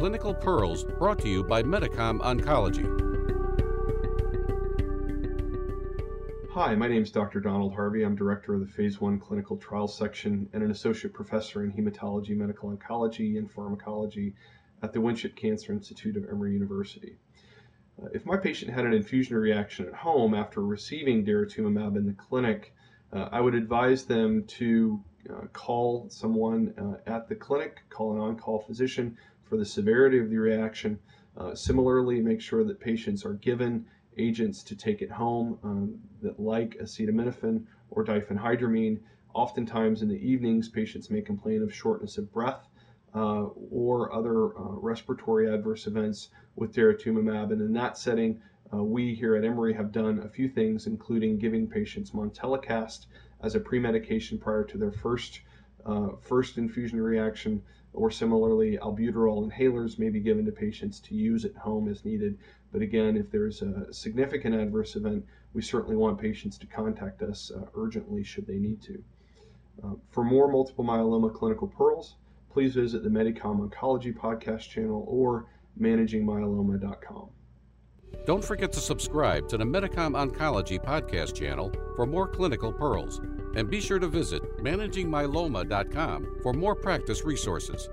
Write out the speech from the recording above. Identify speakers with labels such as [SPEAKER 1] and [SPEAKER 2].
[SPEAKER 1] Clinical Pearls brought to you by Medicom Oncology.
[SPEAKER 2] Hi, my name is Dr. Donald Harvey. I'm director of the Phase 1 Clinical Trials Section and an associate professor in hematology, medical oncology, and pharmacology at the Winship Cancer Institute of Emory University. Uh, if my patient had an infusion reaction at home after receiving daratumumab in the clinic, uh, I would advise them to uh, call someone uh, at the clinic, call an on-call physician for the severity of the reaction. Uh, similarly, make sure that patients are given agents to take at home um, that like acetaminophen or diphenhydramine. Oftentimes in the evenings, patients may complain of shortness of breath uh, or other uh, respiratory adverse events with daratumumab. And in that setting, uh, we here at Emory have done a few things, including giving patients Montelukast as a pre-medication prior to their first uh, first infusion reaction, or similarly, albuterol inhalers may be given to patients to use at home as needed. But again, if there's a significant adverse event, we certainly want patients to contact us uh, urgently should they need to. Uh, for more multiple myeloma clinical pearls, please visit the Medicom Oncology podcast channel or managingmyeloma.com.
[SPEAKER 1] Don't forget to subscribe to the Medicom Oncology podcast channel for more clinical pearls. And be sure to visit managingmyeloma.com for more practice resources.